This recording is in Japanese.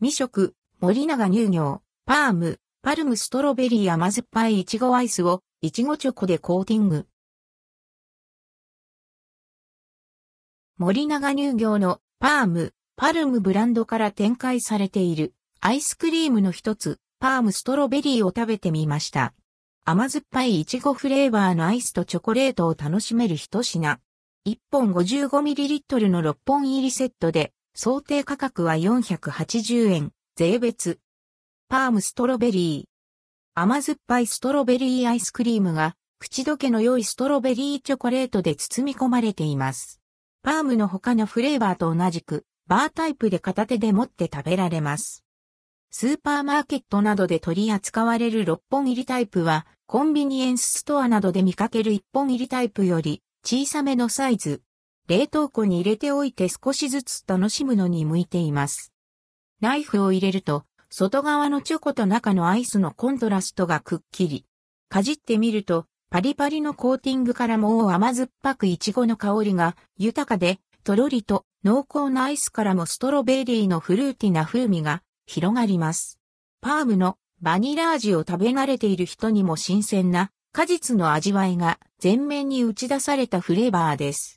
未食、森永乳業、パーム、パルムストロベリー甘酸っぱいいちごアイスを、いちごチョコでコーティング。森永乳業のパーム、パルムブランドから展開されているアイスクリームの一つ、パームストロベリーを食べてみました。甘酸っぱいいちごフレーバーのアイスとチョコレートを楽しめる一品。1本 55ml の6本入りセットで、想定価格は480円、税別。パームストロベリー。甘酸っぱいストロベリーアイスクリームが、口どけの良いストロベリーチョコレートで包み込まれています。パームの他のフレーバーと同じく、バータイプで片手で持って食べられます。スーパーマーケットなどで取り扱われる6本入りタイプは、コンビニエンスストアなどで見かける1本入りタイプより小さめのサイズ。冷凍庫に入れておいて少しずつ楽しむのに向いています。ナイフを入れると、外側のチョコと中のアイスのコントラストがくっきり。かじってみると、パリパリのコーティングからもう甘酸っぱくイチゴの香りが豊かで、とろりと濃厚なアイスからもストロベリーのフルーティな風味が広がります。パームのバニラ味を食べ慣れている人にも新鮮な果実の味わいが全面に打ち出されたフレーバーです。